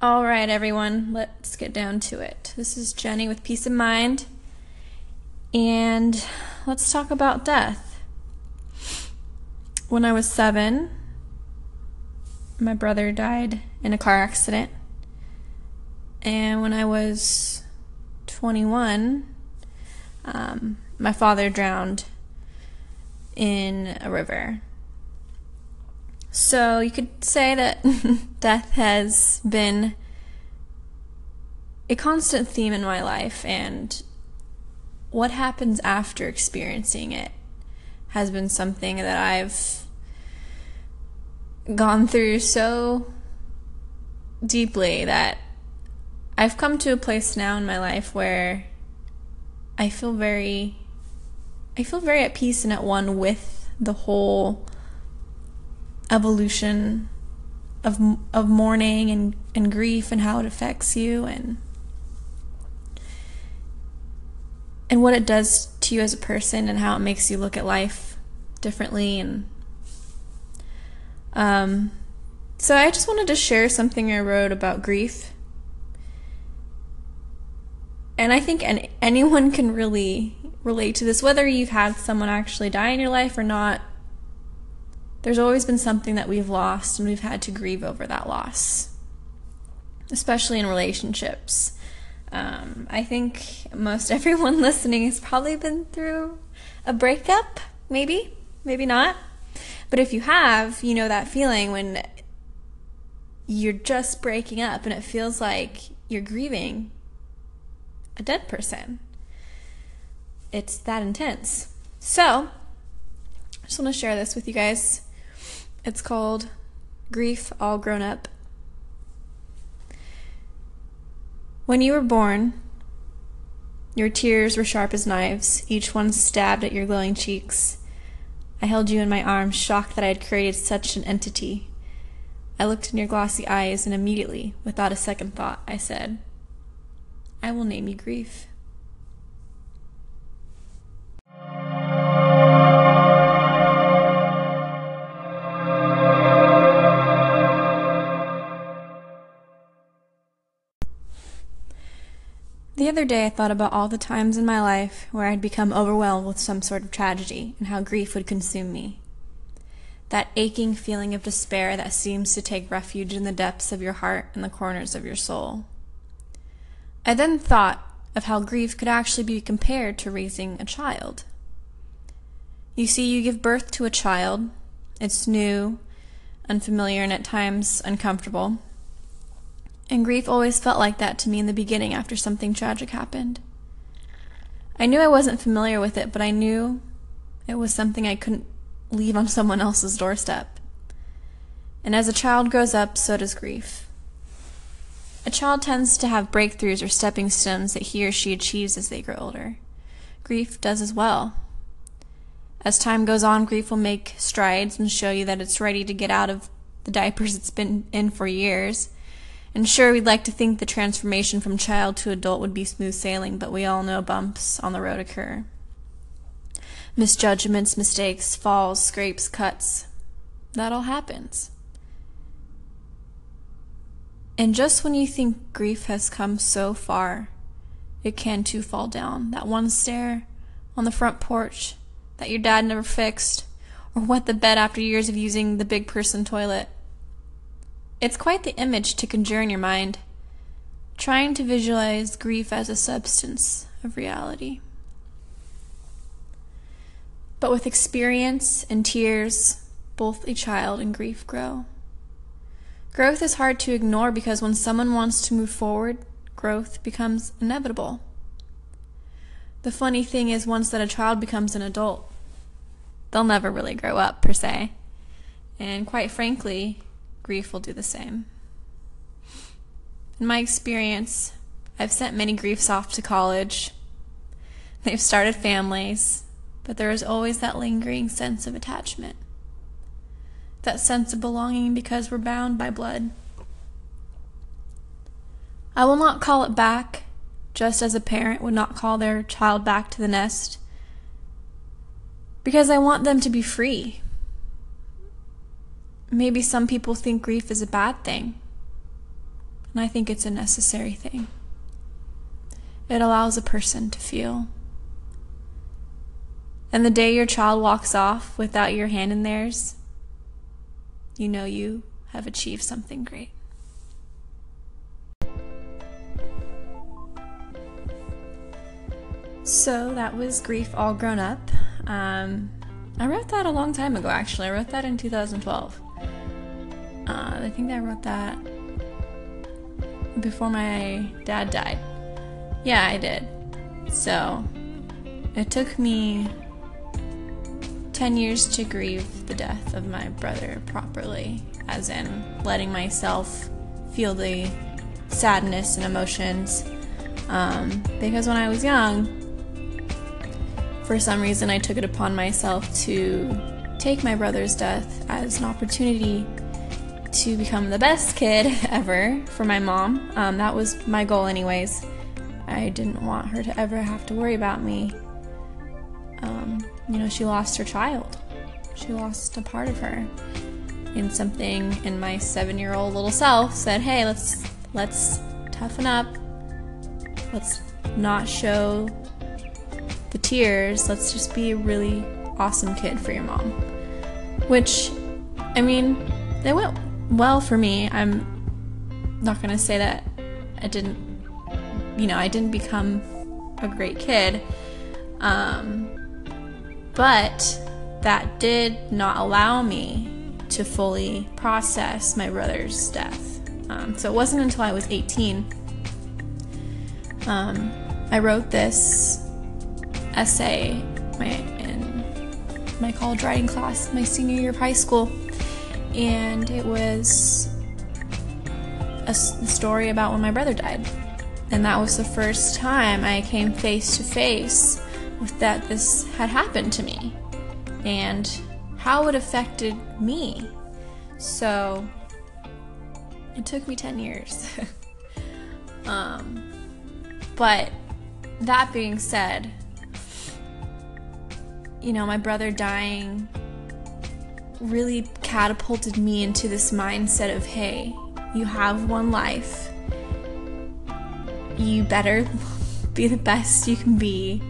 All right, everyone, let's get down to it. This is Jenny with Peace of Mind, and let's talk about death. When I was seven, my brother died in a car accident, and when I was 21, um, my father drowned in a river. So you could say that death has been a constant theme in my life, and what happens after experiencing it has been something that I've gone through so deeply that I've come to a place now in my life where I feel very I feel very at peace and at one with the whole evolution of of mourning and and grief and how it affects you and and what it does to you as a person and how it makes you look at life differently and um so I just wanted to share something I wrote about grief. And I think any, anyone can really relate to this whether you've had someone actually die in your life or not there's always been something that we've lost and we've had to grieve over that loss, especially in relationships. Um, I think most everyone listening has probably been through a breakup, maybe, maybe not. But if you have, you know that feeling when you're just breaking up and it feels like you're grieving a dead person. It's that intense. So, I just want to share this with you guys. It's called Grief All Grown Up. When you were born, your tears were sharp as knives, each one stabbed at your glowing cheeks. I held you in my arms, shocked that I had created such an entity. I looked in your glossy eyes, and immediately, without a second thought, I said, I will name you Grief. The other day I thought about all the times in my life where I had become overwhelmed with some sort of tragedy and how grief would consume me. That aching feeling of despair that seems to take refuge in the depths of your heart and the corners of your soul. I then thought of how grief could actually be compared to raising a child. You see, you give birth to a child. It's new, unfamiliar, and at times uncomfortable. And grief always felt like that to me in the beginning after something tragic happened. I knew I wasn't familiar with it, but I knew it was something I couldn't leave on someone else's doorstep. And as a child grows up, so does grief. A child tends to have breakthroughs or stepping stones that he or she achieves as they grow older. Grief does as well. As time goes on, grief will make strides and show you that it's ready to get out of the diapers it's been in for years and sure, we'd like to think the transformation from child to adult would be smooth sailing, but we all know bumps on the road occur. Misjudgments, mistakes, falls, scrapes, cuts. That all happens. And just when you think grief has come so far, it can too fall down. That one stair on the front porch that your dad never fixed, or wet the bed after years of using the big person toilet. It's quite the image to conjure in your mind, trying to visualize grief as a substance of reality. But with experience and tears, both a child and grief grow. Growth is hard to ignore because when someone wants to move forward, growth becomes inevitable. The funny thing is, once that a child becomes an adult, they'll never really grow up, per se. And quite frankly, grief will do the same. In my experience, I've sent many griefs off to college. They've started families, but there is always that lingering sense of attachment. That sense of belonging because we're bound by blood. I will not call it back, just as a parent would not call their child back to the nest, because I want them to be free Maybe some people think grief is a bad thing. And I think it's a necessary thing. It allows a person to feel. And the day your child walks off without your hand in theirs, you know you have achieved something great. So that was Grief All Grown Up. Um, I wrote that a long time ago, actually. I wrote that in 2012. Uh, I think I wrote that before my dad died. Yeah, I did. So it took me 10 years to grieve the death of my brother properly, as in letting myself feel the sadness and emotions. Um, because when I was young, for some reason, I took it upon myself to take my brother's death as an opportunity to become the best kid ever for my mom. Um, that was my goal, anyways. I didn't want her to ever have to worry about me um, you know, she lost her child. She lost a part of her. And something in my seven year old little self said, hey, let's let's toughen up. Let's not show the tears. Let's just be a really awesome kid for your mom. Which, I mean, they went well for me. I'm not going to say that I didn't, you know, I didn't become a great kid. Um, but that did not allow me to fully process my brother's death. Um, so it wasn't until I was 18. Um, I wrote this essay my, in my college writing class, my senior year of high school, and it was a, story about when my brother died. And that was the first time I came face to face with that this had happened to me and how it affected me. So it took me 10 years. um, but that being said, you know, my brother dying really catapulted me into this mindset of hey, you have one life. You better be the best you can be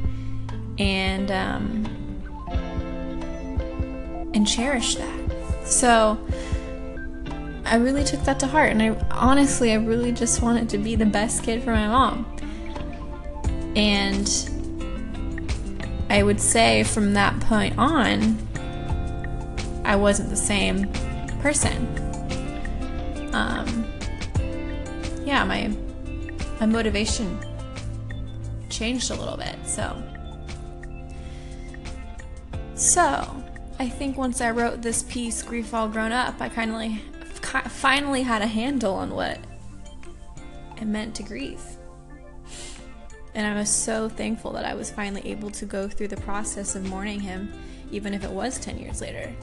and um, and cherish that. So I really took that to heart, and I honestly, I really just wanted to be the best kid for my mom. And I would say from that point on, I wasn't the same person. Um, yeah, my my motivation changed a little bit. So so, I think once I wrote this piece, Grief All Grown Up, I of finally had a handle on what it meant to grieve. And I was so thankful that I was finally able to go through the process of mourning him, even if it was 10 years later.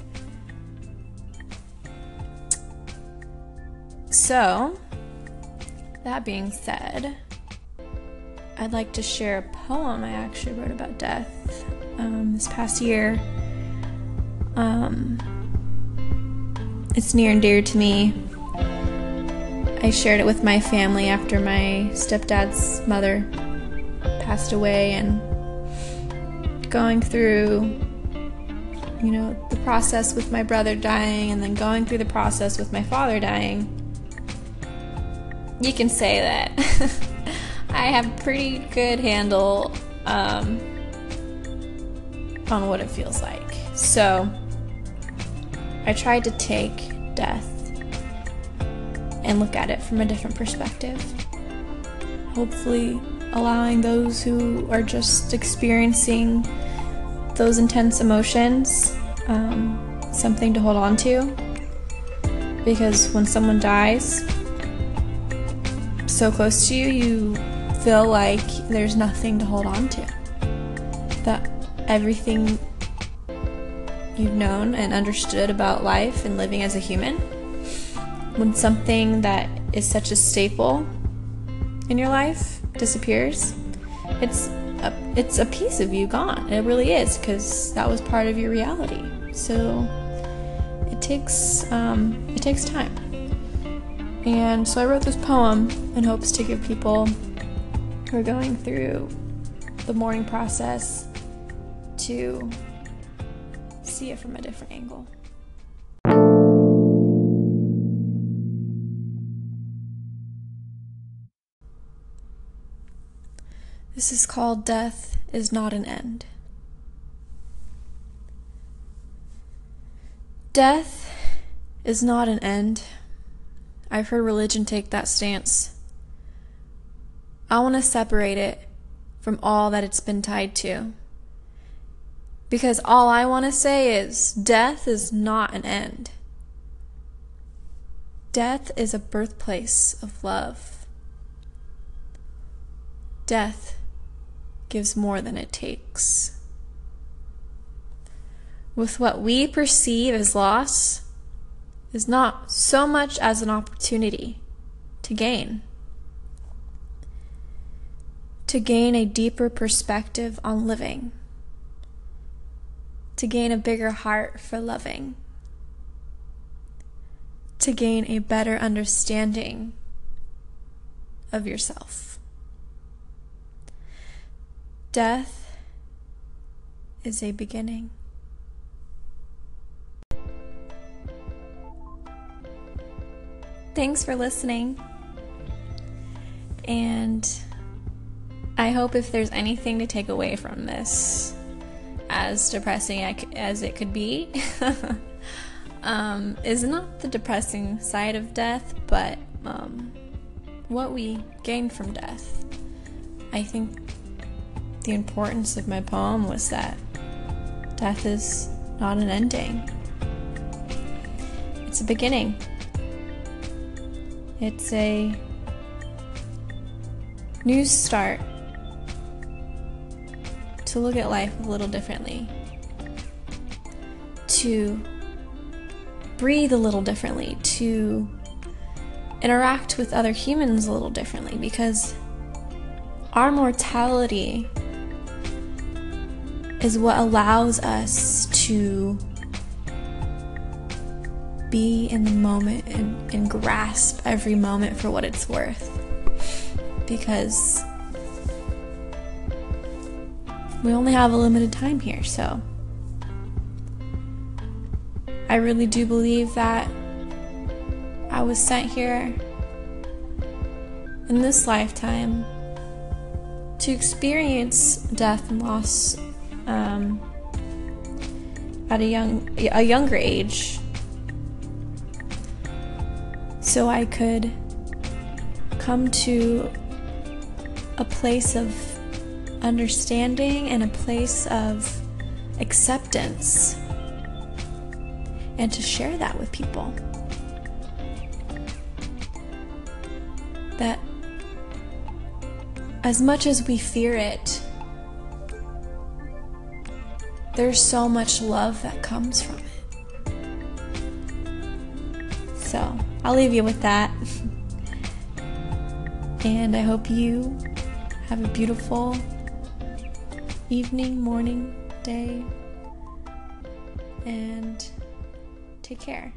So, that being said, I'd like to share a poem I actually wrote about death um, this past year. Um, it's near and dear to me. I shared it with my family after my stepdad's mother passed away and going through you know the process with my brother dying and then going through the process with my father dying you can say that i have pretty good handle um, on what it feels like. So I tried to take death and look at it from a different perspective. Hopefully, allowing those who are just experiencing those intense emotions um, something to hold on to. Because when someone dies so close to you, you feel like there's nothing to hold on to. That everything you've known and understood about life and living as a human, when something that is such a staple in your life disappears, it's a, it's a piece of you gone. It really is because that was part of your reality. So it takes um, it takes time. And so I wrote this poem in hopes to give people who are going through the mourning process to see it from a different angle. This is called Death is Not an End. Death is not an end. I've heard religion take that stance. I want to separate it from all that it's been tied to. Because all I want to say is death is not an end. Death is a birthplace of love. Death gives more than it takes. With what we perceive as loss is not so much as an opportunity to gain. To gain a deeper perspective on living. To gain a bigger heart for loving. To gain a better understanding of yourself. Death is a beginning. Thanks for listening. And I hope if there's anything to take away from this, as depressing as it could be, um, is not the depressing side of death, but um, what we gain from death. I think the importance of my poem was that death is not an ending, it's a beginning. It's a new start to look at life a little differently, to breathe a little differently, to interact with other humans a little differently because our mortality is what allows us to be in the moment and, and grasp every moment for what it's worth. Because we only have a limited time here, so I really do believe that I was sent here in this lifetime to experience death and loss um, at a young a younger age so I could come to a place of understanding and a place of acceptance and to share that with people. That as much as we fear it, there's so much love that comes from it. I'll leave you with that. and I hope you have a beautiful evening, morning, day, and take care.